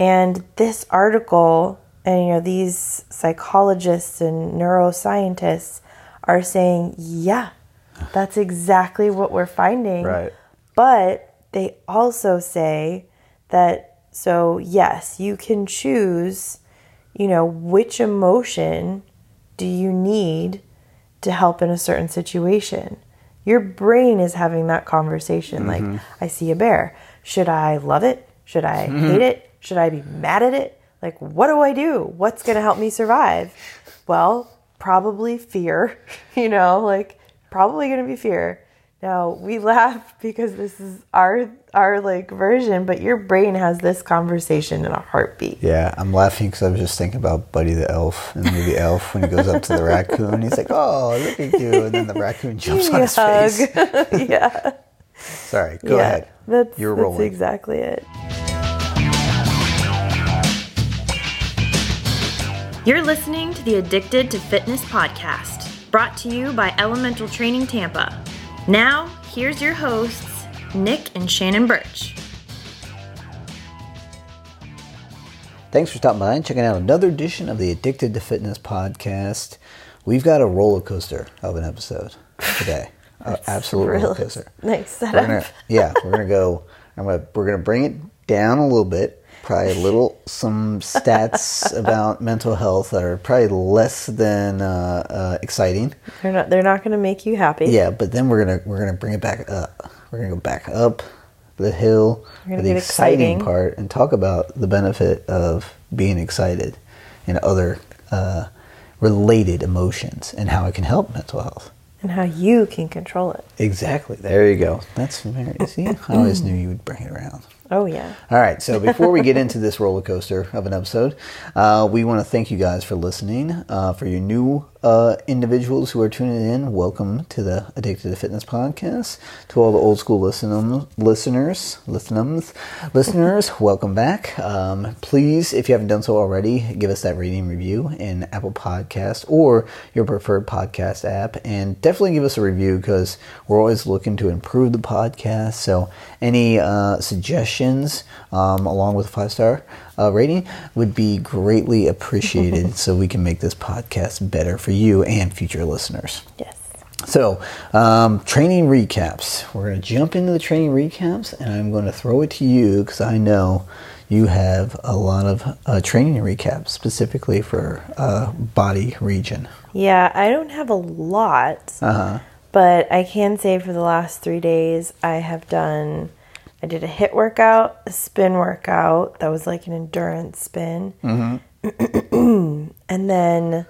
And this article, and you know, these psychologists and neuroscientists are saying, yeah, that's exactly what we're finding. Right. But they also say that, so yes, you can choose, you know, which emotion do you need to help in a certain situation. Your brain is having that conversation. Like, mm-hmm. I see a bear. Should I love it? Should I mm-hmm. hate it? Should I be mad at it? Like, what do I do? What's going to help me survive? Well, probably fear, you know, like, probably going to be fear. Now, we laugh because this is our our like version, but your brain has this conversation in a heartbeat. Yeah, I'm laughing because I was just thinking about Buddy the Elf in the movie Elf when he goes up to the raccoon. He's like, "Oh, look at you!" And then the raccoon jumps on his face. yeah. Sorry, go yeah, ahead. That's, You're that's rolling. exactly it. You're listening to the Addicted to Fitness podcast, brought to you by Elemental Training Tampa. Now, here's your hosts, Nick and Shannon Birch. Thanks for stopping by and checking out another edition of the Addicted to Fitness podcast. We've got a roller coaster of an episode today. An absolute roller coaster. nice We're setup. gonna, yeah, we're gonna go. I'm gonna, we're gonna bring it down a little bit. Probably a little some stats about mental health that are probably less than uh, uh, exciting. They're not. They're not going to make you happy. Yeah, but then we're gonna we're gonna bring it back up. We're gonna go back up the hill for the exciting, exciting. part and talk about the benefit of being excited and other uh, related emotions and how it can help mental health. And how you can control it. Exactly. There you go. That's very see. I always knew you would bring it around. Oh yeah. All right, so before we get into this roller coaster of an episode, uh, we want to thank you guys for listening. Uh, for your new uh, individuals who are tuning in, welcome to the Addicted to Fitness podcast. To all the old school listen- listeners, listenums, listeners, welcome back. Um, please, if you haven't done so already, give us that rating review in Apple Podcast or your preferred podcast app, and definitely give us a review because we're always looking to improve the podcast. So any uh, suggestions, um, along with a five star uh, rating, would be greatly appreciated, so we can make this podcast better for you and future listeners. Yes. So, um, training recaps. We're going to jump into the training recaps, and I'm going to throw it to you because I know you have a lot of uh, training recaps specifically for uh, body region. Yeah, I don't have a lot, Uh huh. but I can say for the last three days I have done. I did a HIIT workout, a spin workout that was like an endurance spin, Mm-hmm. and then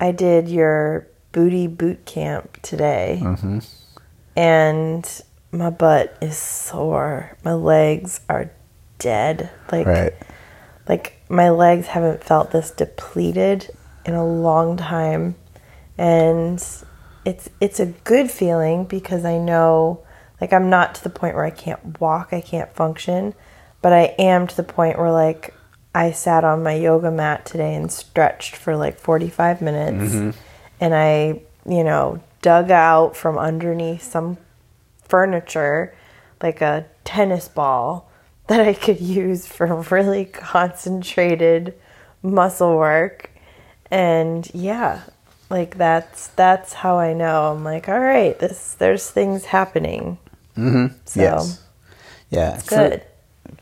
I did your booty boot camp today, Mm-hmm. and my butt is sore. My legs are dead. Like Right. like my legs haven't felt this depleted in a long time and it's it's a good feeling because I know like I'm not to the point where I can't walk, I can't function, but I am to the point where like I sat on my yoga mat today and stretched for like 45 minutes mm-hmm. and I, you know, dug out from underneath some furniture like a tennis ball that I could use for really concentrated muscle work. And yeah, like that's that's how I know. I'm like, all right, this there's things happening. Mm-hmm. So yes. Yeah. for- good.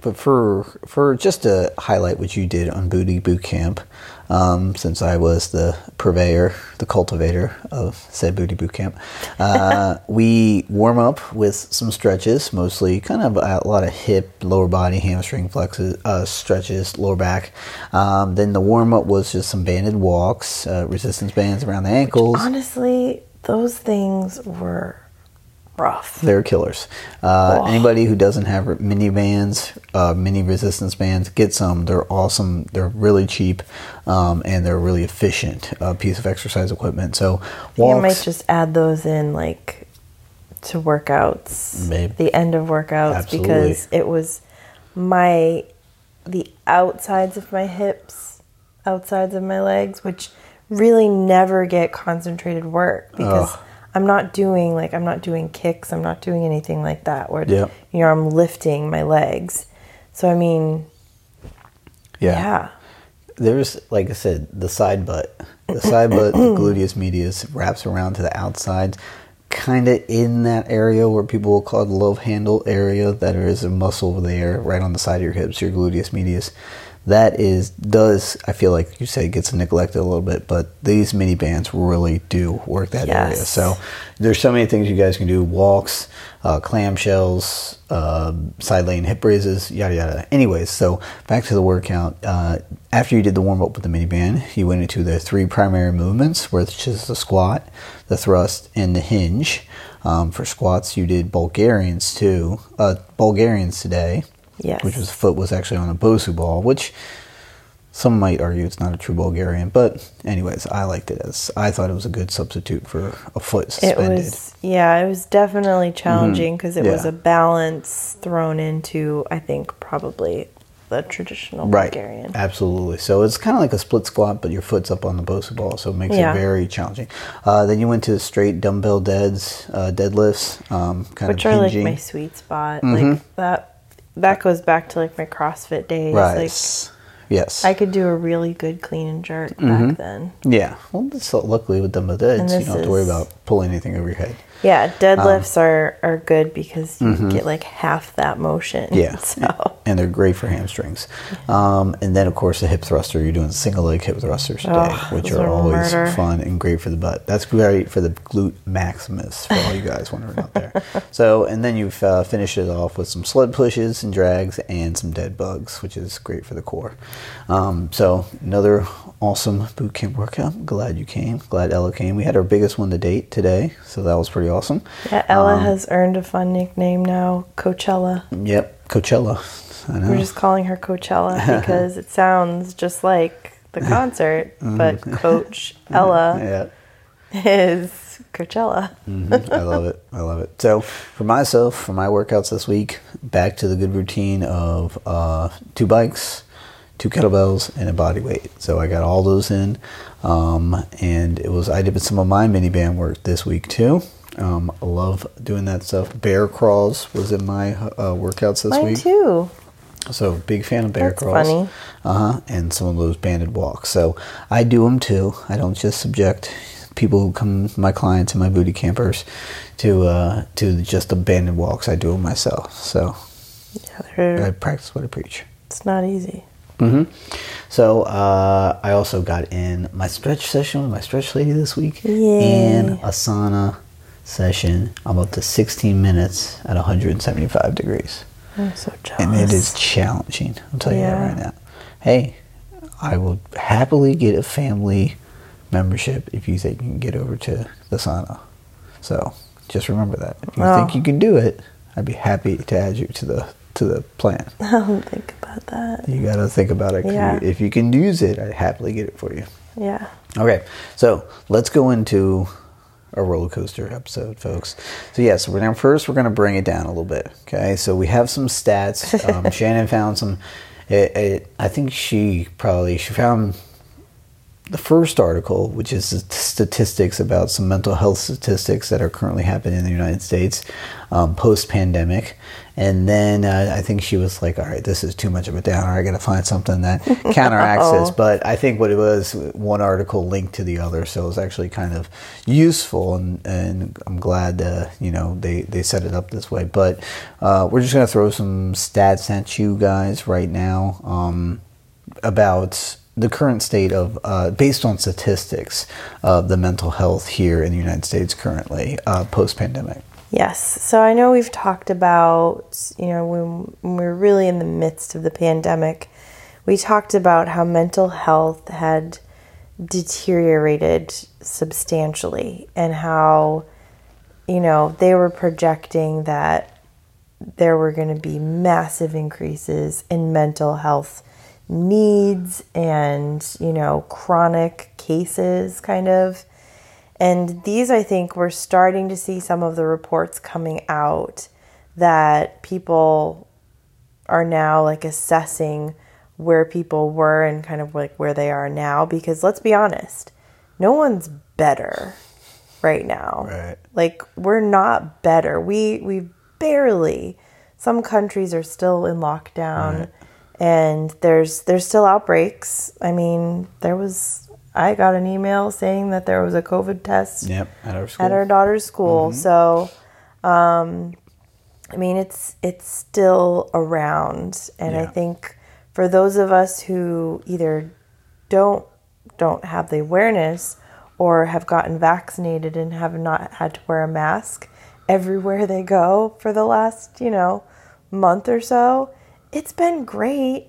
but for for just to highlight what you did on Booty Boot Camp, um, since I was the purveyor, the cultivator of said Booty Boot Camp, uh, we warm up with some stretches, mostly kind of a lot of hip, lower body, hamstring flexes, uh, stretches, lower back. Um, then the warm up was just some banded walks, uh, resistance bands around the ankles. honestly, those things were rough. They're killers. Uh, Anybody who doesn't have mini bands, uh, mini resistance bands, get some. They're awesome. They're really cheap, um, and they're a really efficient uh, piece of exercise equipment. So You might just add those in like to workouts, Maybe. the end of workouts, Absolutely. because it was my the outsides of my hips, outsides of my legs, which really never get concentrated work because Ugh. I'm not doing like I'm not doing kicks, I'm not doing anything like that where Yep. you know I'm lifting my legs. So I mean, Yeah. Yeah. There's, like I said, the side butt. The side butt, the gluteus medius wraps around to the outside, kind of in that area where people will call the love handle area. That is a muscle there, right on the side of your hips, your gluteus medius. That is does I feel like you said gets neglected a little bit, but these mini bands really do work that area. So there's so many things you guys can do: walks, uh, clamshells, uh, side lane hip raises, yada yada. Anyways, so back to the workout. Uh, after you did the warm up with the mini band, you went into the three primary movements, which is the squat, the thrust, and the hinge. Um, for squats, you did Bulgarians too. Uh, Bulgarians today, Yes. which was foot was actually on a Bosu ball, which some might argue it's not a true Bulgarian, but anyways, I liked it as I thought it was a good substitute for a foot suspended. It was, yeah, it was definitely challenging because it was Mm-hmm. Yeah. a balance thrown into, I think, probably the traditional right, Bulgarian. absolutely. So it's kind of like a split squat, but your foot's up on the Bosu ball, so it makes Yeah. it very challenging. Uh, then you went to straight dumbbell deads, uh, deadlifts, um, kind Which of are like my sweet spot. Like that that goes back to like my CrossFit days. right. Like yes. I could do a really good clean and jerk Mm-hmm. back then. yeah. Well, so luckily with dumbbell deads, you don't have to worry about pulling anything over your head. Yeah, deadlifts are are good because you get like half that motion. Mm-hmm. Yeah, So and they're great for hamstrings. Um, and then, of course, the hip thruster. You're doing single leg hip thrusters today, Oh, which are are always murder. fun and great for the butt. That's great for the glute maximus for all you guys wondering out there. So, and then you've uh, finished it off with some sled pushes and drags and some dead bugs, which is great for the core. Um, so, another awesome boot camp workout. Glad you came. Glad Ella came. We had our biggest one to date today, so that was pretty awesome. yeah, Ella Um, has earned a fun nickname now, Coachella. Yep, Coachella. I know. We're just calling her Coachella because it sounds just like the concert, but Coach Ella yeah. is Coachella. Mhm. I love it. I love it. So, for myself, for my workouts this week, back to the good routine of uh, two bikes, two kettlebells, and a body weight. So I got all those in, um, and it was I did some of my mini band work this week too. Um, I love doing that stuff. Bear crawls was in my uh, workouts this Mine week. too. So big fan of bear That's crawls. funny. Uh huh. And some of those banded walks. So I do them too. I don't just subject people who come, my clients and my booty campers, to uh, to just the banded walks. I do them myself. So Yeah, I practice what I preach. it's not easy. hmm So uh, I also got in my stretch session with my stretch lady this week, Yay. and a sauna session. I'm up to 16 minutes at 175 degrees. I'm so jealous. And it is challenging. I'll tell you that right now. Hey, I will happily get a family membership if you think you can get over to the sauna. So just remember that. If you Oh. think you can do it, I'd be happy to add you to the to the plan. I don't think about that. You got to think about it. Yeah. If you can use it, I'd happily get it for you. Yeah. Okay, so let's go into a roller coaster episode, folks. So yes, we're now first we're going to bring it down a little bit. Okay, so we have some stats. Um, Shannon found some. It, it, I think she probably she found the first article, which is the statistics about some mental health statistics that are currently happening in the United States um, post pandemic. And then uh, I think she was like, all right, this is too much of a downer. I got to find something that counteracts this. But I think what it was, one article linked to the other. So it was actually kind of useful. And, and I'm glad, uh, you know, they, they set it up this way. But uh, we're just going to throw some stats at you guys right now. Um, about the current state of, uh, based on statistics, of the mental health here in the United States currently, uh, post pandemic. Yes. So I know we've talked about, you know, when, when we're really in the midst of the pandemic, we talked about how mental health had deteriorated substantially and how, you know, they were projecting that there were going to be massive increases in mental health needs and, you know, chronic cases kind of. And these, I think, we're starting to see some of the reports coming out that people are now like assessing where people were and kind of like where they are now. Because let's be honest, no one's better right now. Right. Like we're not better. We we barely. Some countries are still in lockdown, Right. And there's there's still outbreaks. I mean, there was I got an email saying that there was a COVID test Yep, at our school. at our daughter's school. So, um, I mean, it's it's still around, and I think for those of us who either don't don't have the awareness or have gotten vaccinated and have not had to wear a mask everywhere they go for the last you know month or so, it's been great,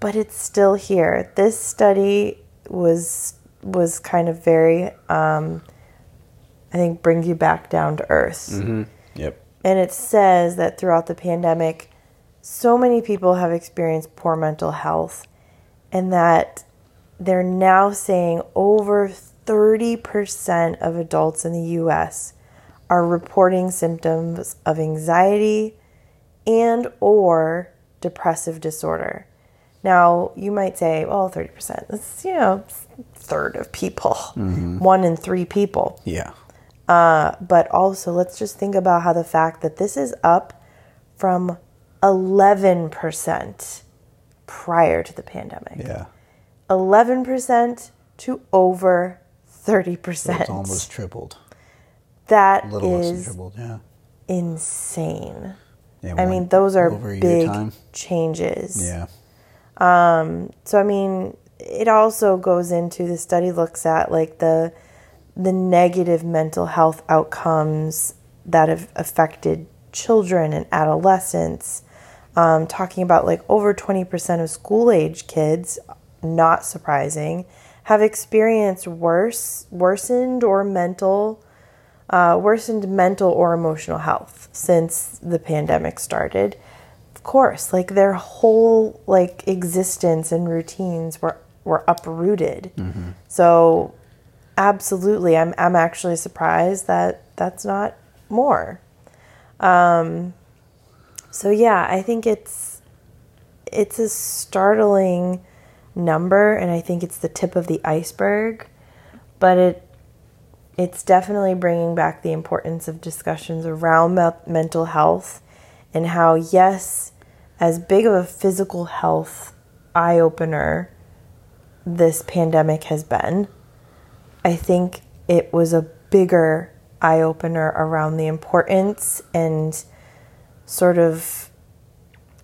but it's still here. This study was was kind of very um, I think bring you back down to earth. Yep. And it says that throughout the pandemic, so many people have experienced poor mental health, and that they're now saying over 30% of adults in the US are reporting symptoms of anxiety and or depressive disorder. Now, you might say, well, 30%, that's, you know, third of people. Mm-hmm. One in 3 people Yeah. Uh, but also let's just think about how the fact that this is up from 11% prior to the pandemic. Yeah. 11% to over 30%. It's almost tripled. That A little less than tripled. Yeah. insane. Yeah I mean, those are over a year big changes. Yeah. So I mean, it also goes into the study looks at like the the negative mental health outcomes that have affected children and adolescents. Um, talking about like over twenty percent of school age kids, not surprising, have experienced worse, worsened or mental, uh, worsened mental or emotional health since the pandemic started. Of course like their whole like existence and routines were were uprooted. So absolutely i'm i'm actually surprised that that's not more. Um so yeah i think it's it's a startling number and i think it's the tip of the iceberg but it it's definitely bringing back the importance of discussions around me- mental health and how, yes, as big of a physical health eye opener this pandemic has been, I think it was a bigger eye opener around the importance and sort of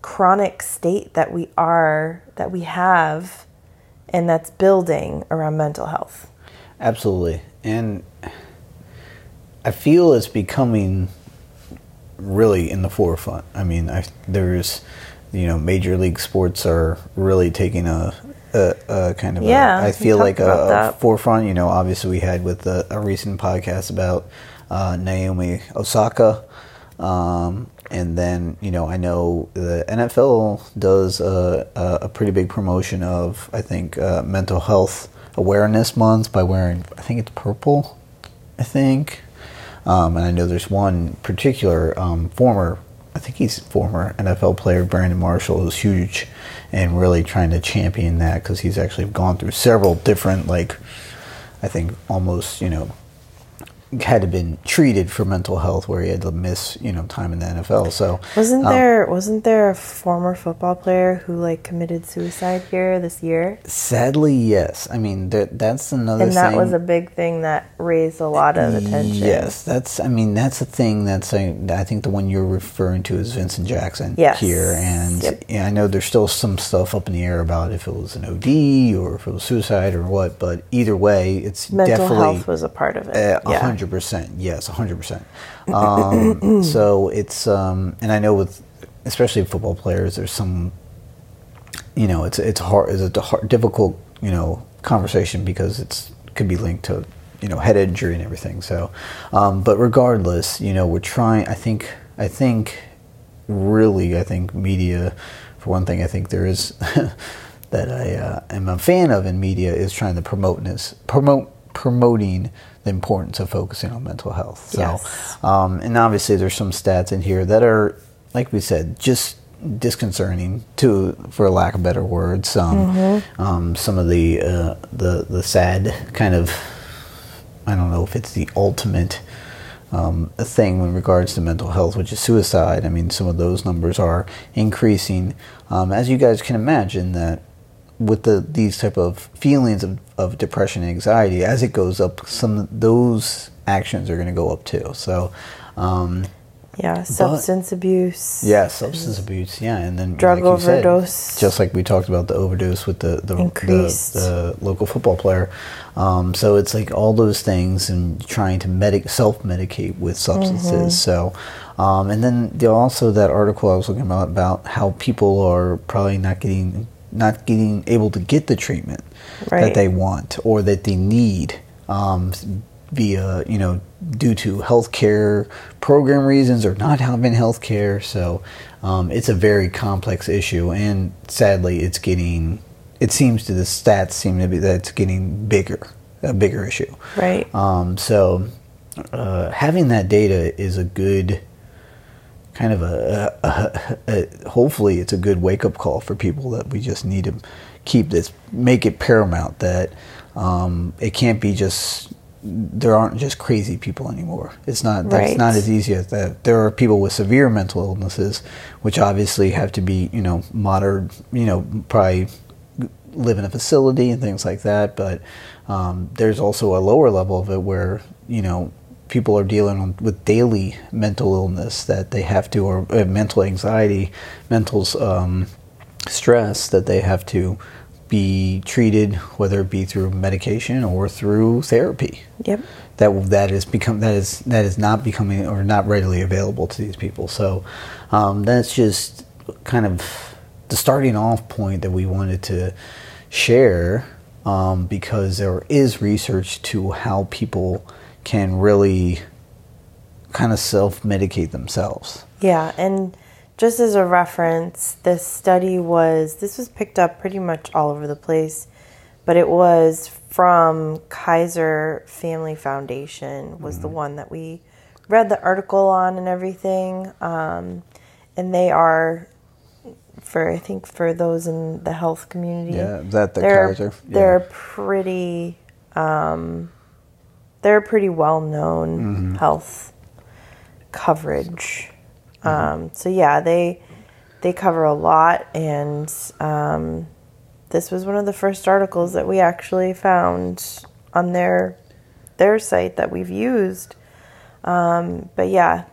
chronic state that we are, that we have, and that's building around mental health. Absolutely. And I feel it's becoming really in the forefront. I mean, I, there's, you know, major league sports are really taking a, a, a kind of Yeah, a, I feel like a, a forefront. You know, obviously we had with a recent podcast about uh, Naomi Osaka. Um, and then, you know, I know the NFL does a, a, a pretty big promotion of, I think, uh, mental health awareness month by wearing, I think it's purple, I think. Um, and I know there's one particular um, former, I think he's former NFL player, Brandon Marshall, who's huge and really trying to champion that because he's actually gone through several different, like, I think almost, you know, had to been treated for mental health where he had to miss, you know, time in the NFL. So Wasn't um, there wasn't there a former football player who like committed suicide here this year? sadly, yes. I mean, that that's another And that thing. was a big thing that raised a lot of attention. Yes, that's. I mean, that's the thing. That's a, I think the one you're referring to is Vincent Jackson Yes. here, and Yep. yeah, I know there's still some stuff up in the air about if it was an OD or if it was suicide or what. But either way, it's Mental definitely health was a part of it. a yeah. Hundred percent, yes, a hundred percent. Um, So it's, um, and I know with, especially football players, there's some, you know, it's it's hard, it's a hard, difficult, you know, conversation because it's could be linked to, you know, head injury and everything. So, um, but regardless, you know, we're trying. I think, I think, really, I think media, for one thing, I think there is. that I uh, am a fan of in media is trying to promote promote promoting the importance of focusing on mental health. So, Yes. um, and obviously there's some stats in here that are, like we said, just disconcerting to, for lack of better words. Um, um, some of the uh, the the sad kind of, I don't know if it's the ultimate um, thing in regards to mental health, which is suicide. I mean, some of those numbers are increasing, um, as you guys can imagine. That with the these type of feelings of, of depression and anxiety, as it goes up, some of those actions are going to go up too. So. Um, yeah, substance abuse. Yeah, substance abuse. Yeah, and then drug like you said, overdose. just like we talked about the overdose with the the, the, the local football player. Um, so it's like all those things and trying to medic self medicate with substances. So, um, and then the, also that article I was looking about about how people are probably not getting not getting able to get the treatment that they want or that they need um, via you know due to healthcare program reasons or not having healthcare. So um, it's a very complex issue, and sadly, it's getting. It seems to the stats seem to be that it's getting bigger, a bigger issue. Right. Um, so uh, having that data is a good kind of a, a, a, hopefully it's a good wake up call for people that we just need to keep this make it paramount that um, it can't be just there aren't just crazy people anymore. It's not that's Right. not as easy as that. There are people with severe mental illnesses, which obviously have to be you know monitored. You know probably live in a facility and things like that. But um, there's also a lower level of it where you know people are dealing with daily mental illness that they have to, or uh, mental anxiety, mental um, stress that they have to be treated, whether it be through medication or through therapy. Yep. That that is become that is that is not becoming or not readily available to these people. So um, that's just kind of the starting off point that we wanted to share um, because there is research to how people can really kind of self medicate themselves. Yeah, and just as a reference, this study was this was picked up pretty much all over the place, but it was from Kaiser Family Foundation was the one that we read the article on and everything, um, and they are for I think for those in the health community. Yeah, that the they're, Kaiser? Yeah. They're pretty. Um, they're pretty well known Mm-hmm. health coverage. Mm-hmm. Um, so yeah, they they cover a lot, and um, this was one of the first articles that we actually found on their their site that we've used. Um, but yeah,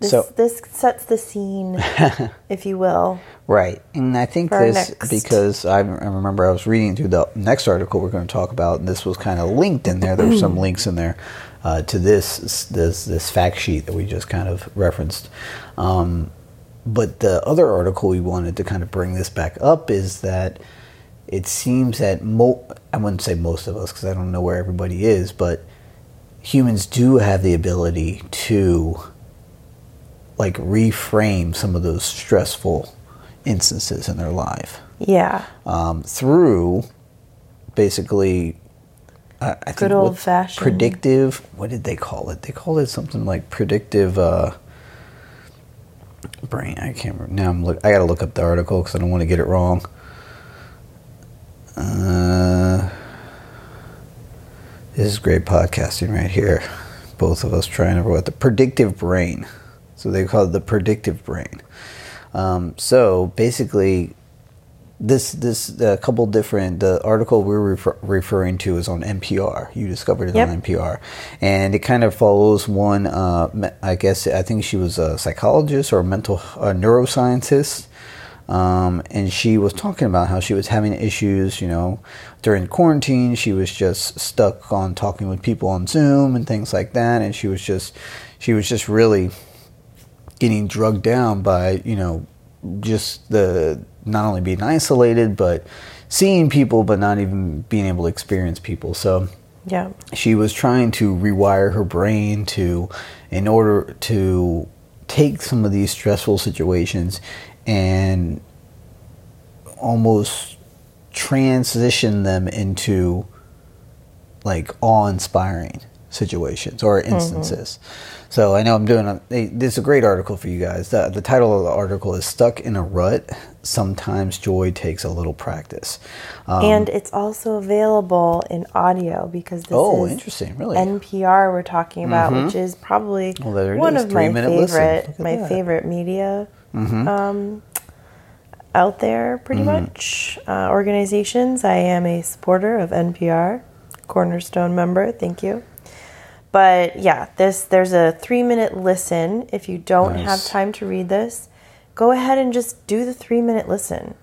this So- this sets the scene, if you will. Right, and I think For this next. because I, I remember I was reading through the next article we're going to talk about, and this was kind of linked in there. There were some links in there uh, to this this this fact sheet that we just kind of referenced. Um, but the other article we wanted to kind of bring this back up is that it seems that mo- I wouldn't say most of us because I don't know where everybody is, but humans do have the ability to like reframe some of those stressful instances in their life. Yeah, um, through basically uh, I think Good what- old-fashioned- predictive what did they call it? They called it something like predictive uh, brain. I can't remember. Now I'm look I gotta look up the article because I don't want to get it wrong. Uh, this is great podcasting right here. Both of us trying to what the predictive brain. So they call it the predictive brain um, so basically this this a couple different the article we're refer, referring to is on NPR. You discovered it Yep. on NPR, and it kind of follows one. Uh, I guess I think she was a psychologist or a mental a neuroscientist, um, and she was talking about how she was having issues. You know, during quarantine, she was just stuck on talking with people on Zoom and things like that, and she was just she was just really getting drugged down by you know just the not only being isolated but seeing people but not even being able to experience people. So yeah, she was trying to rewire her brain to in order to take some of these stressful situations and almost transition them into like awe-inspiring situations or mm-hmm. instances. So I know I'm doing a, this is a great article for you guys. The, the title of the article is "Stuck in a Rut." Sometimes joy takes a little practice. Um, and it's also available in audio because this Oh, is interesting, really. Mm-hmm. NPR we're talking about, which is probably Well, one is, of my three-minute listen. favorite my that. Mm-hmm. favorite media um, out there. Pretty much uh, organizations. I am a supporter of NPR, Cornerstone member. Thank you. But yeah, this there's a three minute listen. If you don't have time to read this, go ahead and just do the three minute listen.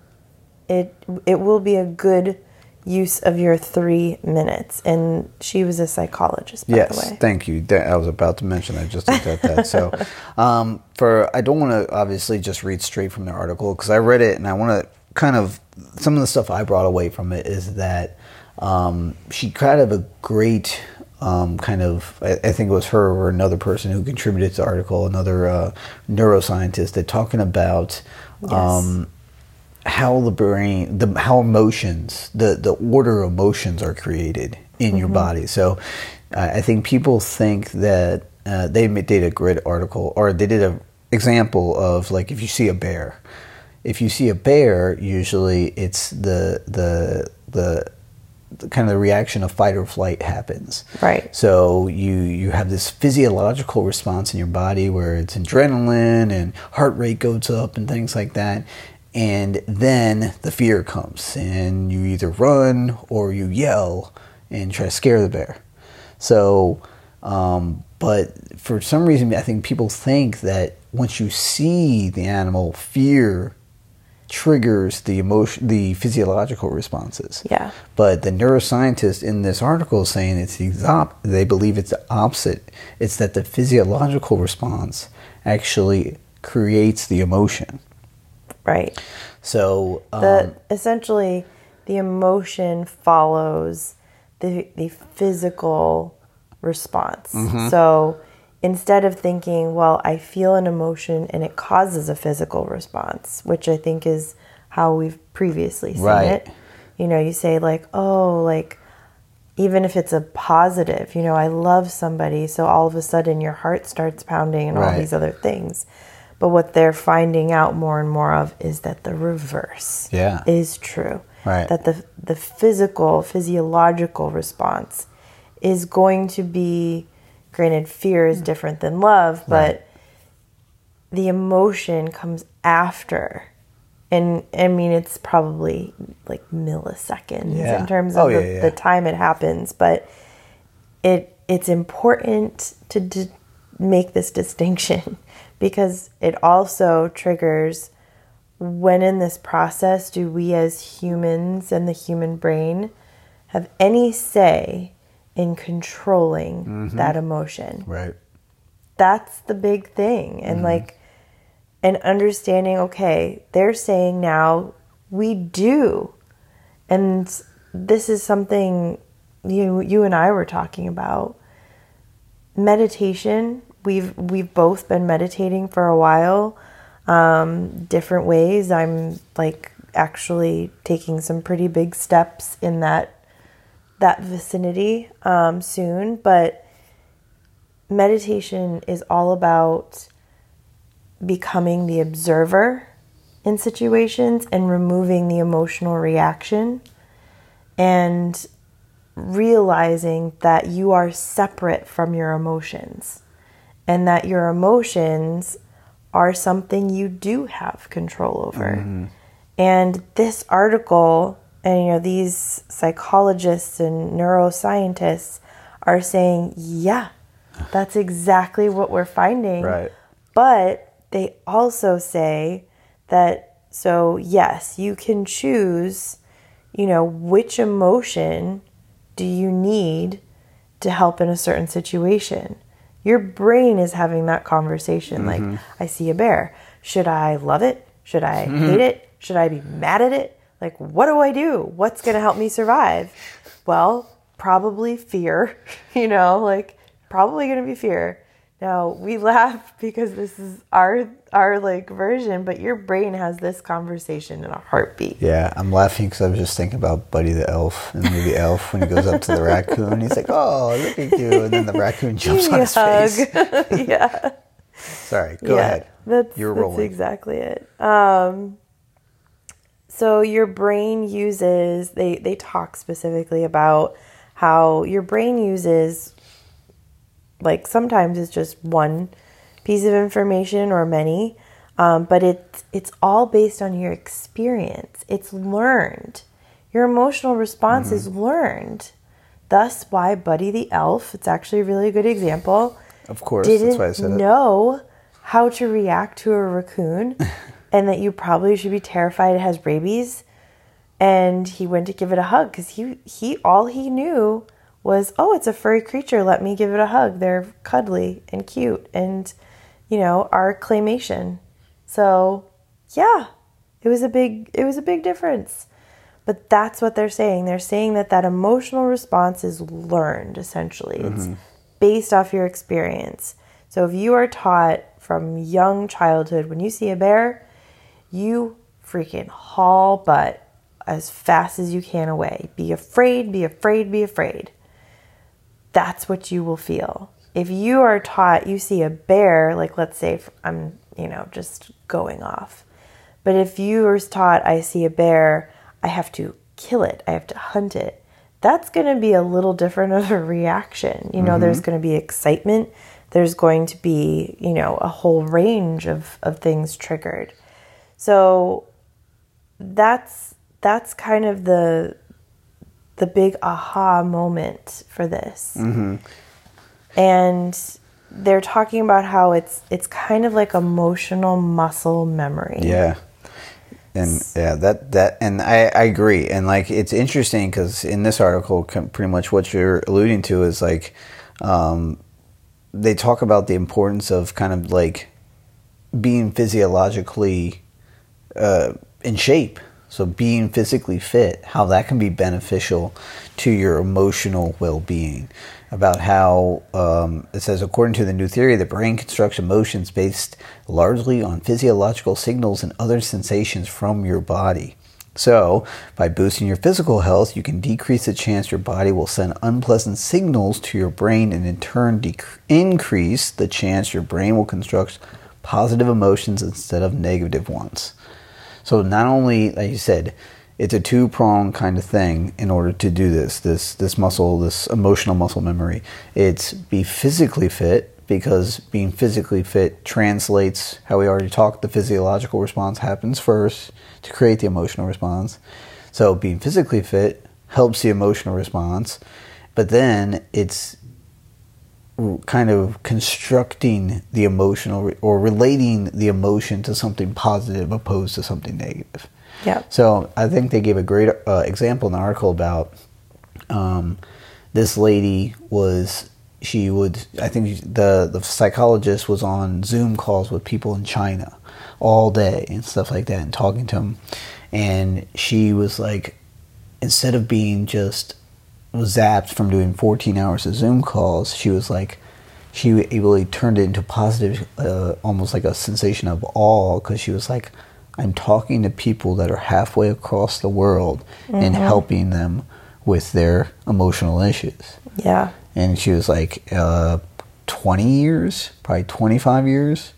It it will be a good use of your three minutes. And she was a psychologist, by the Yes, way. thank you. I was about to mention. I just looked at that. So, um, for I don't want to obviously just read straight from the article because I read it and I want to kind of some of the stuff I brought away from it is that um, she kind of a great um, kind of I, I think it was her or another person who contributed to the article, another uh, neuroscientist, that talking about. Um, how the brain, the how emotions, the the order of emotions are created in your body. So, uh, I think people think that uh, they did a great article, or they did a example of like if you see a bear, if you see a bear, usually it's the the, the kind of the reaction of fight or flight happens. Right. So you you have this physiological response in your body where it's adrenaline and heart rate goes up and things like that. And then the fear comes and you either run or you yell and try to scare the bear. So um, but for some reason I think people think that once you see the animal fear triggers the emotion the physiological responses. Yeah. But the neuroscientist in this article is saying it's the op- they believe it's the opposite. It's that the physiological response actually creates the emotion. Right. So um, the essentially the emotion follows the the physical response. Mm-hmm. So instead of thinking, well, I feel an emotion and it causes a physical response, which I think is how we've previously seen Right. it. You know, you say like, oh, like even if it's a positive, you know, I love somebody, so all of a sudden your heart starts pounding and all these other things. But what they're finding out more and more of is that the reverse Yeah. is true. Right. That the the physical, physiological response is going to be granted fear is hmm. different than love, but Right. the emotion comes after. And I mean it's probably like milliseconds Yeah. in terms oh, of Oh, the, yeah, yeah. the time it happens, but it it's important to d- make this distinction because it also triggers when in this process do we as humans and the human brain have any say in controlling Mm-hmm. that emotion right. that's the big thing and Mm-hmm. like and understanding okay they're saying now we do and this is something you you and I were talking about meditation we've we've both been meditating for a while um, different ways i'm like actually taking some pretty big steps in that that vicinity um, soon but meditation is all about becoming the observer in situations and removing the emotional reaction and realizing that you are separate from your emotions and that your emotions are something you do have control over. And this article and you know these psychologists and neuroscientists are saying, yeah, that's exactly what we're finding. Right. But they also say that so yes, you can choose, you know, which emotion do you need to help in a certain situation. Your brain is having that conversation like mm-hmm. I see a bear. Should I love it? Should I hate it? Should I be mad at it? Like what do I do? What's going to help me survive? Well, probably fear, you know, like probably going to be fear. Now we laugh because this is our our like version, but your brain has this conversation in a heartbeat. Yeah, I'm laughing because I was just thinking about Buddy the Elf in the movie Elf when he goes up to the raccoon. He's like, "Oh, look at you!" And then the raccoon jumps on his a face. hug. yeah. Sorry, go yeah, ahead. That's, You're that's rolling. exactly it. Um, so your brain uses they they talk specifically about how your brain uses like sometimes it's just one piece of information or many, um, but it's it's all based on your experience. It's learned. Your emotional response is Mm-hmm. learned. Thus, why Buddy the Elf? It's actually a really good example Of course, didn't that's why I said it. know how to react to a raccoon and that you probably should be terrified it has rabies. And he went to give it a hug because he he all he knew was oh it's a furry creature. Let me give it a hug. They're cuddly and cute and you know our claymation. So yeah it was a big it was a big difference. But that's what they're saying. They're saying that that emotional response is learned essentially. It's mm-hmm. based off your experience. So if you are taught from young childhood when you see a bear you freaking haul butt as fast as you can away be afraid be afraid be afraid that's what you will feel. If you are taught, you see a bear, like let's say I'm, you know, just going off. But if you are taught, I see a bear, I have to kill it, I have to hunt it, that's going to be a little different of a reaction. You know, there's mm-hmm. going to be excitement, there's going to be, you know, a whole range of, of things triggered. So that's that's kind of the the big aha moment for this. And they're talking about how it's it's kind of like emotional muscle memory. Yeah. And yeah, that that and I, I agree. And like it's interesting because in this article, pretty much what you're alluding to is like um, they talk about the importance of kind of like being physiologically uh, in shape. So being physically fit, how that can be beneficial to your emotional well-being. About how um, it says, according to the new theory, the brain constructs emotions based largely on physiological signals and other sensations from your body. So, by boosting your physical health, you can decrease the chance your body will send unpleasant signals to your brain and in turn dec- increase the chance your brain will construct positive emotions instead of negative ones. So not only, like you said, it's a two prong kind of thing in order to do this. This this muscle, this emotional muscle memory. It's be physically fit because being physically fit translates how we already talked. The physiological response happens first to create the emotional response. So being physically fit helps the emotional response, but then it's kind of constructing the emotional or relating the emotion to something positive opposed to something negative. Yeah. So I think they gave a great uh, example in the article about um, this lady was she would I think the the psychologist was on Zoom calls with people in China all day and stuff like that and talking to them, and she was like instead of being just zapped from doing 14 hours of Zoom calls, she was like, she really turned it into positive, uh, almost like a sensation of awe, because she was like, I'm talking to people that are halfway across the world and helping them with their emotional issues. Yeah. And she was like, uh, 20 years, probably 25 years.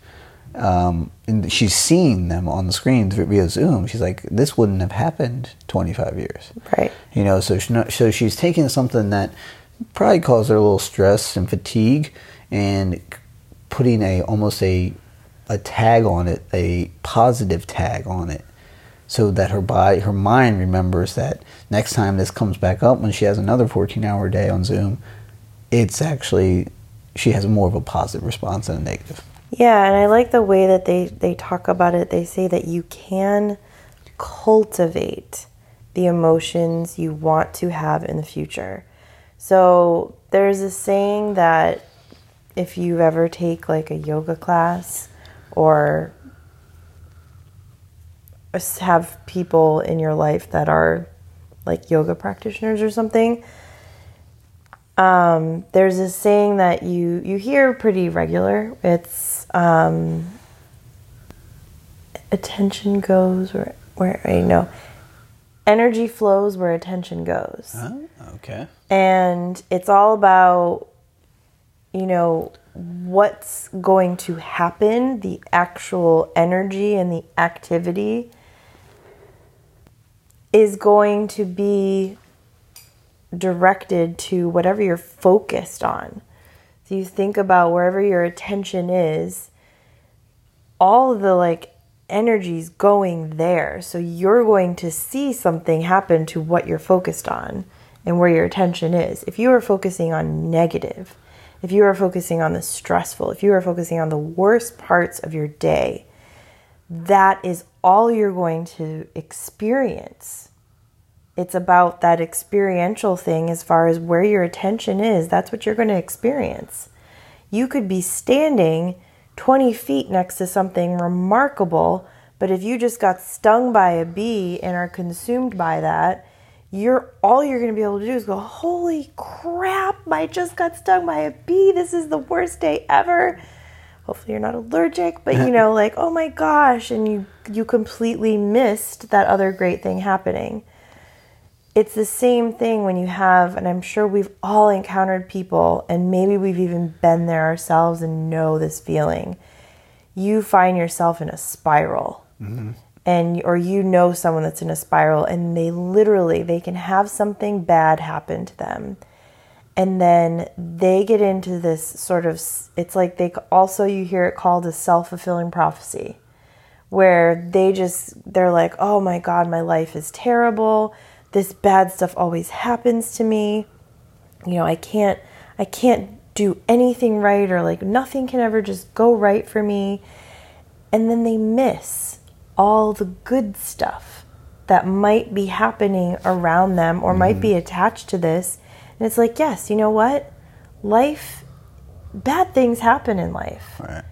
Um, and she's seen them on the screen via Zoom. She's like, this wouldn't have happened 25 years. Right. You know, so she, so she's taking something that probably caused her a little stress and fatigue, and putting a almost a a tag on it, a positive tag on it, so that her body, her mind remembers that next time this comes back up when she has another 14 hour day on Zoom, it's actually she has more of a positive response than a negative. Yeah, and I like the way that they they talk about it. They say that you can cultivate the emotions you want to have in the future. So there's a saying that if you ever take like a yoga class or have people in your life that are like yoga practitioners or something, um, there's a saying that you you hear pretty regular. It's um, attention goes where where I know energy flows where attention goes. Oh, okay. and it's all about you know what's going to happen the actual energy and the activity is going to be directed to whatever you're focused on so you think about wherever your attention is all the like energies going there. So you're going to see something happen to what you're focused on and where your attention is. If you are focusing on negative, if you are focusing on the stressful, if you are focusing on the worst parts of your day, that is all you're going to experience. It's about that experiential thing as far as where your attention is. That's what you're going to experience. You could be standing 20 feet next to something remarkable, but if you just got stung by a bee and are consumed by that, you're all you're going to be able to do is go, "Holy crap, I just got stung by a bee. This is the worst day ever." Hopefully you're not allergic, but you know like, "Oh my gosh," and you you completely missed that other great thing happening it's the same thing when you have, and I'm sure we've all encountered people, and maybe we've even been there ourselves and know this feeling. You find yourself in a spiral, mm-hmm. and or you know someone that's in a spiral, and they literally they can have something bad happen to them, and then they get into this sort of. It's like they also you hear it called a self fulfilling prophecy where they just they're like, "Oh my god, my life is terrible. This bad stuff always happens to me. You know, I can't I can't do anything right or like nothing can ever just go right for me." And then they miss all the good stuff that might be happening around them or might be mm-hmm. attached to this. And it's like, "Yes, you know what? Life bad things happen in life." Right.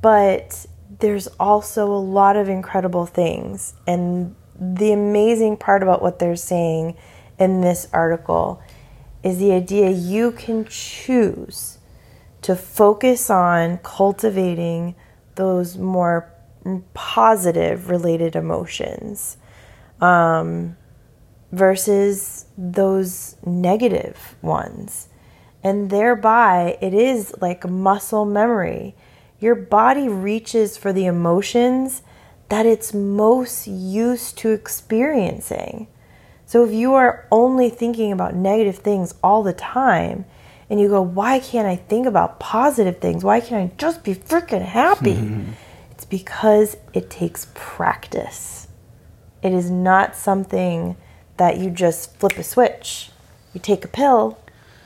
but there's also a lot of incredible things. And the amazing part about what they're saying in this article is the idea you can choose to focus on cultivating those more positive related emotions um, versus those negative ones. And thereby, it is like muscle memory. Your body reaches for the emotions that it's most used to experiencing. So if you are only thinking about negative things all the time, and you go, why can't I think about positive things? Why can't I just be freaking happy? Mm-hmm. It's because it takes practice. It is not something that you just flip a switch. You take a pill.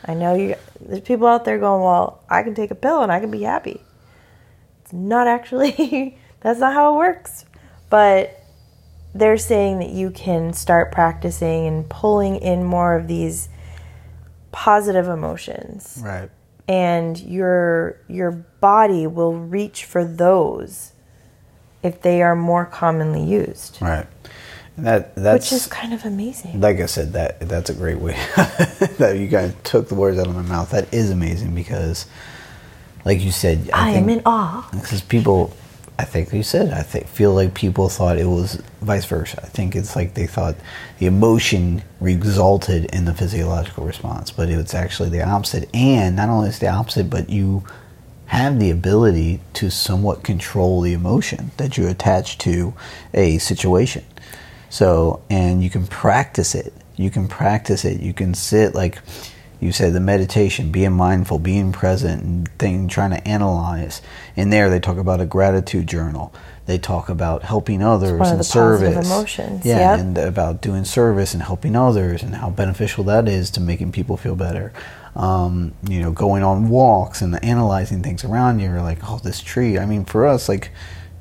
I know you there's people out there going, "Well, I can take a pill and I can be happy." It's not actually that's not how it works. But they're saying that you can start practicing and pulling in more of these positive emotions Right. and your your body will reach for those if they are more commonly used Right. And that that's which is kind of amazing like I said that that's a great way that you guys took the words out of my mouth. That is amazing because, like you said, I, i think am in awe because people i think you said i think feel like people thought it was vice versa. I think it's like they thought the emotion resulted in the physiological response but it's actually the opposite. And not only is the opposite but you have the ability to somewhat control the emotion that you attach to a situation. So and you can practice it. You can practice it. You can sit like you said the meditation, being mindful, being present, and thing, trying to analyze. In there, they talk about a gratitude journal. They talk about helping others one of and the service. emotions, Yeah, yep. and about doing service and helping others, and how beneficial that is to making people feel better. Um, you know, going on walks and analyzing things around you. Like, oh, this tree. I mean, for us, like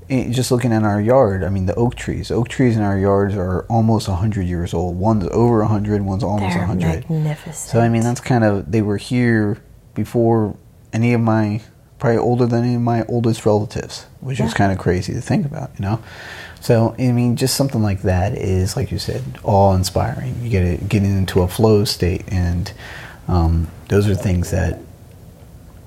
just looking at our yard, I mean, the oak trees. Oak trees in our yards are almost 100 years old. One's over 100, one's almost they're 100. magnificent So I mean, that's kind of they were here before any of my probably older than any of my oldest relatives, which is kind of crazy to think about, you know. So I mean, just something like that is, like you said, awe-inspiring. You get it getting into a flow state, and um, those are things that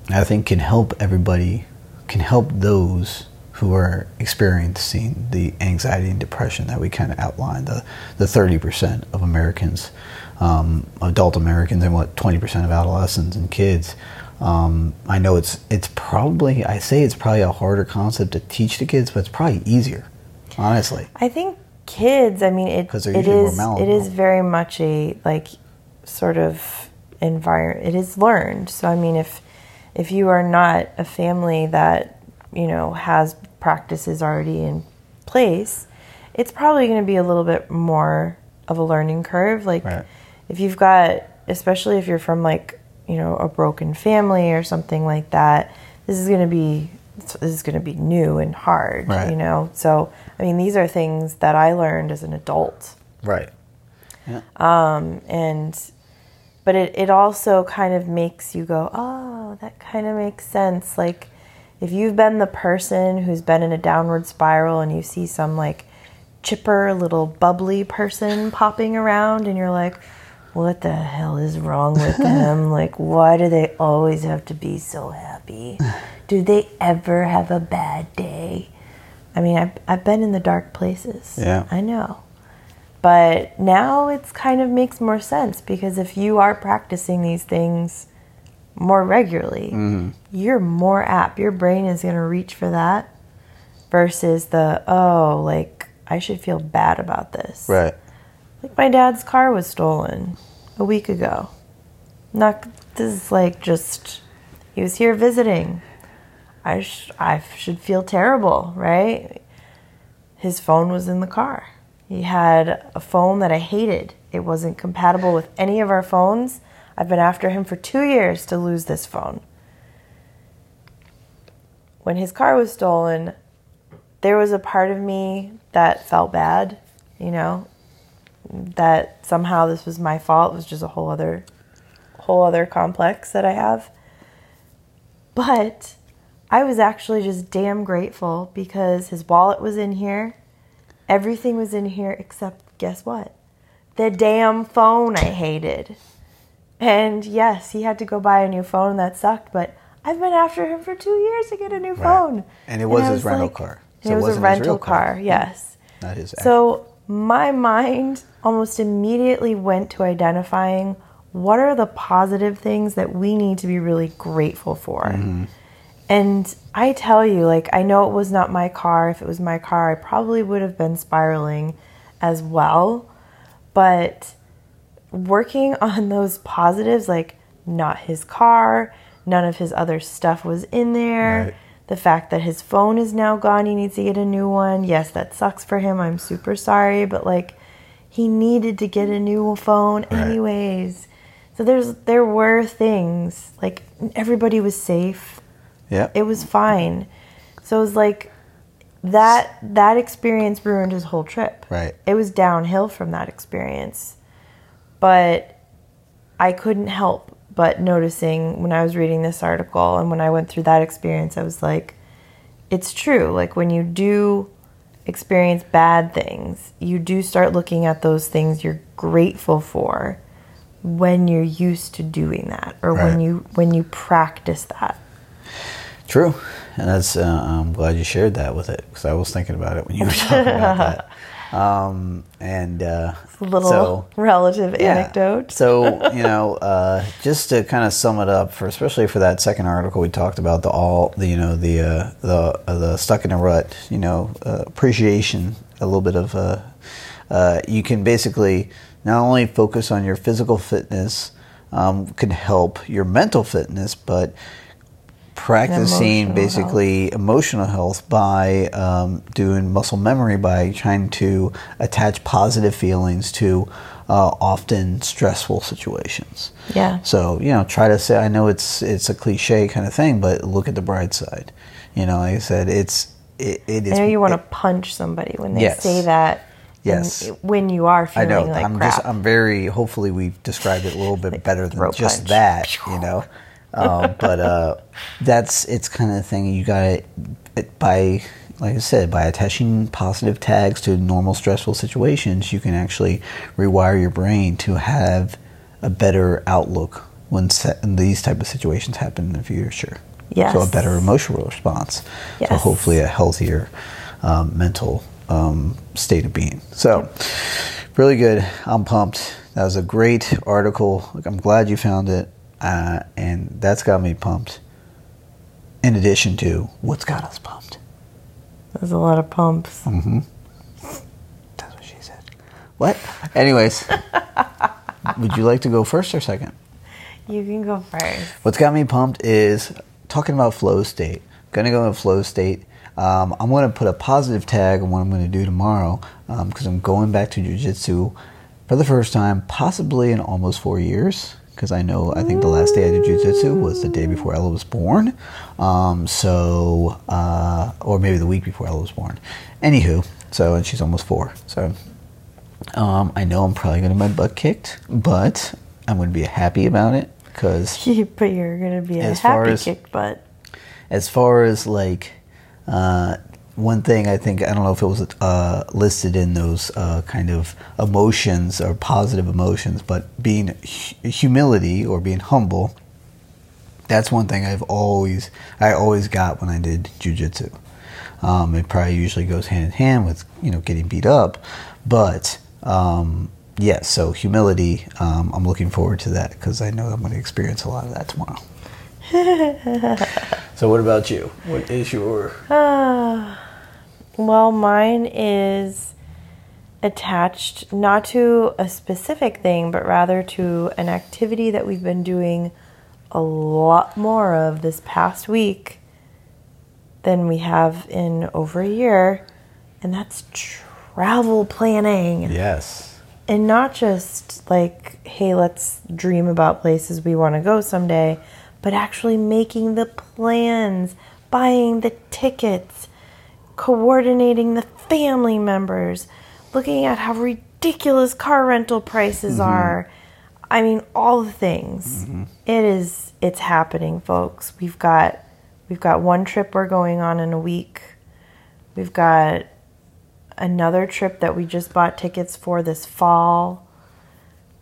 I think can help everybody, can help those who are experiencing the anxiety and depression that we kind of outlined, the, the 30% of Americans, um, adult Americans, and what 20% of adolescents and kids. Um, I know it's it's probably I say it's probably a harder concept to teach the kids, but it's probably easier, honestly. I think kids. I mean, it it is it is very much a like sort of environment. It is learned. So I mean, if if you are not a family that you know has practices already in place, it's probably going to be a little bit more of a learning curve. Like Right. if you've got, especially if you're from like you know a broken family or something like that, this is going to be this is going to be new and hard. Right. You know, so I mean, these are things that I learned as an adult, Right. Yeah. Um, and but it it also kind of makes you go, oh, that kind of makes sense. Like if you've been the person who's been in a downward spiral and you see some like chipper little bubbly person popping around and you're like what the hell is wrong with them? Like why do they always have to be so happy? Do they ever have a bad day? I mean i've, I've been in the dark places. Yeah. i know. But now it's kind of makes more sense because if you are practicing these things more regularly mm-hmm. you're more apt your brain is going to reach for that versus the oh like i should feel bad about this Right. like my dad's car was stolen a week ago. Not this is like just he was here visiting. I sh- I should feel terrible, right? His phone was in the car. He had a phone that I hated. It wasn't compatible with any of our phones. I've been after him for 2 years to lose this phone. When his car was stolen, there was a part of me that felt bad, you know, that somehow this was my fault. It was just a whole other whole other complex that I have. But I was actually just damn grateful because his wallet was in here. Everything was in here except guess what? The damn phone I hated. And yes, he had to go buy a new phone that sucked, but I've been after him for 2 years to get a new phone. And it was I his rental like- car. So it was a rental car. car, yes. Not his. actual- So my mind almost immediately went to identifying what are the positive things that we need to be really grateful for. Mm-hmm. And I tell you, like, I know it was not my car. If it was my car, I probably would have been spiraling as well. But working on those positives, like, not his car, none of his other stuff was in there. Right. The fact that his phone is now gone, he needs to get a new one. Yes, that sucks for him. I'm super sorry, but like he needed to get a new phone anyways. So there's there were things like everybody was safe. yeah. It was fine. So it was like that that experience ruined his whole trip. Right. It was downhill from that experience. But I couldn't help but noticing when I was reading this article and when I went through that experience, I was like, it's true. Like when you do experience bad things, you do start looking at those things you're grateful for when you're used to doing that or when you when you practice that. True, and that's. Uh, I'm glad you shared that with it because I was thinking about it when you were talking about that. Um, and uh, A little so, relative yeah. anecdote. So you know, uh, just to kind of sum it up, for especially for that second article we talked about the all the you know the uh, the uh, the stuck in a rut. You know, uh, appreciation, a little bit of. Uh, uh, you can basically not only focus on your physical fitness, um, can help your mental fitness, but practicing Emotional basically emotional health by um, doing muscle memory by trying to attach positive feelings to uh, often stressful situations. Yeah. So you know, try to say. I know it's it's a cliche kind of thing, but look at the bright side. You know, like I said, it's it, it is. I know you want to punch somebody when they Yes. say that. Yes. when you are I feeling know. like I'm crap. just. I'm very. Hopefully, we've described it a little bit better than just punch. that. You know, um, but uh, that's it's kind of the thing you got it by. Like I said, by attaching positive tags to normal stressful situations, you can actually rewire your brain to have a better outlook when se- these type of situations happen in the future. Yes. So a better emotional response. So hopefully a healthier um, mental um, state of being. So really good. I'm pumped. That was a great article. Like, I'm glad you found it, uh, and that's got me pumped. In addition to what's got us pumped. There's a lot of pumps. That's what she said. What? Anyways, would you like to go first or second? You can go first. What's got me pumped is talking about flow state. Gonna go in flow state. Um, I'm gonna put a positive tag on what I'm gonna do tomorrow because I'm going back to jujitsu for the first time, possibly in almost four years. Because I know I think the last day I did jujitsu was the day before Ella was born. Um, so, uh, or maybe the week before Ella was born. Anywho, so and she's almost four. So um, I know I'm probably going to get my butt kicked, but I'm going to be happy about it because but you're gonna be a happy as- kicked butt. as far as like uh, one thing I think I don't know if it was uh, listed in those uh, kind of emotions or positive emotions, but being hu- humility or being humble. That's one thing I've always I always got when I did jujitsu. Um, it probably usually goes hand in hand with you know getting beat up, but um, yes. so humility. Um, I'm looking forward to that because I know I'm going to experience a lot of that tomorrow. so, what about you? What is your Well, mine is attached not to a specific thing, but rather to an activity that we've been doing a lot more of this past week than we have in over a year, and that's travel planning. yes? And not just like, hey, let's dream about places we want to go someday, but actually making the plans, buying the tickets, coordinating the family members, looking at how ridiculous car rental prices mm-hmm. are. I mean, all the things. Mm-hmm. It is it's happening, folks. We've got we've got one trip we're going on in a week. We've got another trip that we just bought tickets for this fall.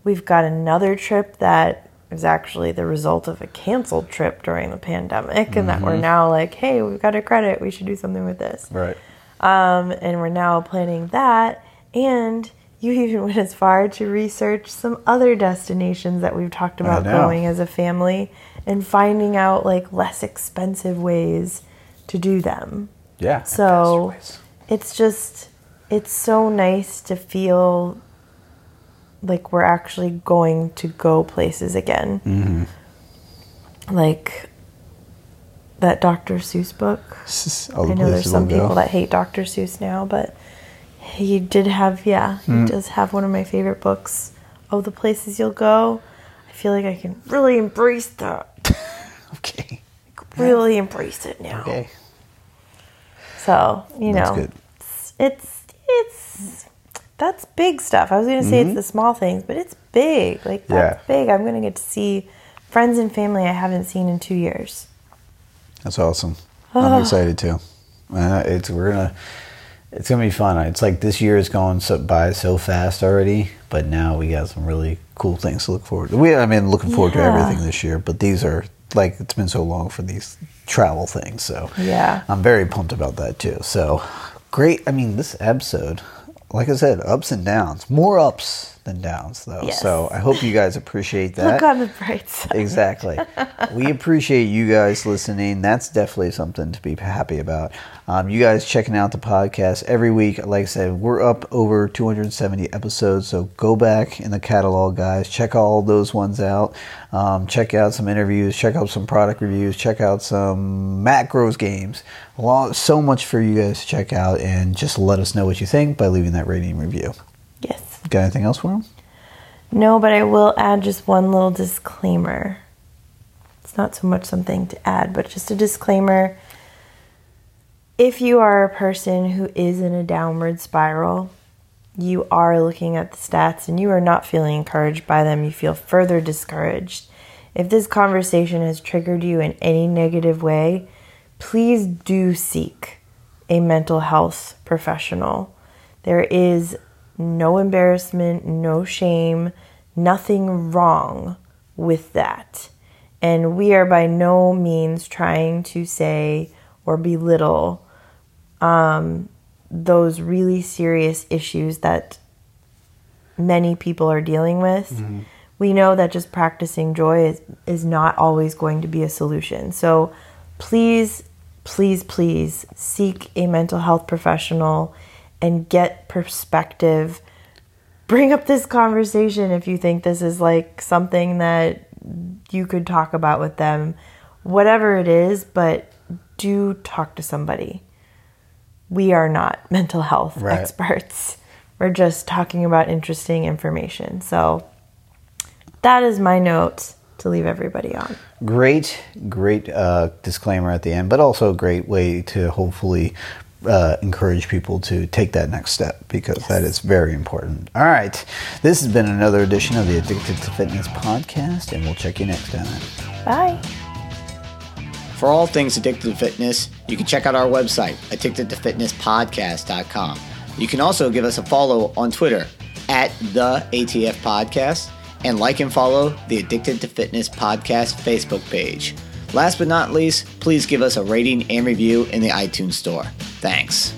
We've got another trip that is actually the result of a canceled trip during the pandemic, and that we're now like, hey, we've got a credit, we should do something with this. Right. Um, and we're now planning that. And you even went as far to research some other destinations that we've talked about going as a family and finding out like less expensive ways to do them. Yeah. So it's just it's so nice to feel like we're actually going to go places again. Mm-hmm. Like that Dr. Seuss book. I know there's some people that hate Dr. Seuss now, but he did have yeah, he Mm. does have one of my favorite books of the places you'll go. I feel like I can really embrace that. Okay. Really embrace it now. Okay. So, you That's know, good. it's it's it's that's big stuff. I was going to say it's the small things, but it's big. Like that's Mm-hmm. Yeah. big. I'm going to get to see friends and family I haven't seen in 2 years. That's awesome. I'm excited too. Uh, it's we're gonna. It's gonna be fun. It's like this year is going so, by so fast already, but now we got some really cool things to look forward. to. We, I mean, looking forward to everything this year, but these are like it's been so long for these travel things. So Yeah. I'm very pumped about that too. So great. I mean, this episode, like I said, ups and downs. More ups than downs, though. Yes. So I hope you guys appreciate that. Look on the bright side. Exactly. we appreciate you guys listening. That's definitely something to be happy about. Um, you guys checking out the podcast every week. Like I said, we're up over 270 episodes. So go back in the catalog, guys. Check all those ones out. Um, check out some interviews. Check out some product reviews. Check out some macros games. So much for you guys to check out. And just let us know what you think by leaving that rating review. Got anything else for them? No, but I will add just one little disclaimer. It's not so much something to add, but just a disclaimer. If you are a person who is in a downward spiral, you are looking at the stats and you are not feeling encouraged by them, you feel further discouraged. If this conversation has triggered you in any negative way, please do seek a mental health professional. There is no embarrassment, no shame, nothing wrong with that. And we are by no means trying to say or belittle um, those really serious issues that many people are dealing with. Mm-hmm. We know that just practicing joy is, is not always going to be a solution. So please, please, please seek a mental health professional and get perspective. Bring up this conversation if you think this is like something that you could talk about with them, whatever it is, but do talk to somebody. We are not mental health right. experts. We're just talking about interesting information. So that is my note to leave everybody on. Great, great uh, disclaimer at the end, but also a great way to hopefully uh, encourage people to take that next step because yes. that is very important. All right. This has been another edition of the Addicted to Fitness podcast, and we'll check you next time. Bye. For all things Addicted to Fitness, you can check out our website, addictedtofitnesspodcast.com. You can also give us a follow on Twitter at the ATF Podcast and like and follow the Addicted to Fitness Podcast Facebook page. Last but not least, please give us a rating and review in the iTunes Store. Thanks.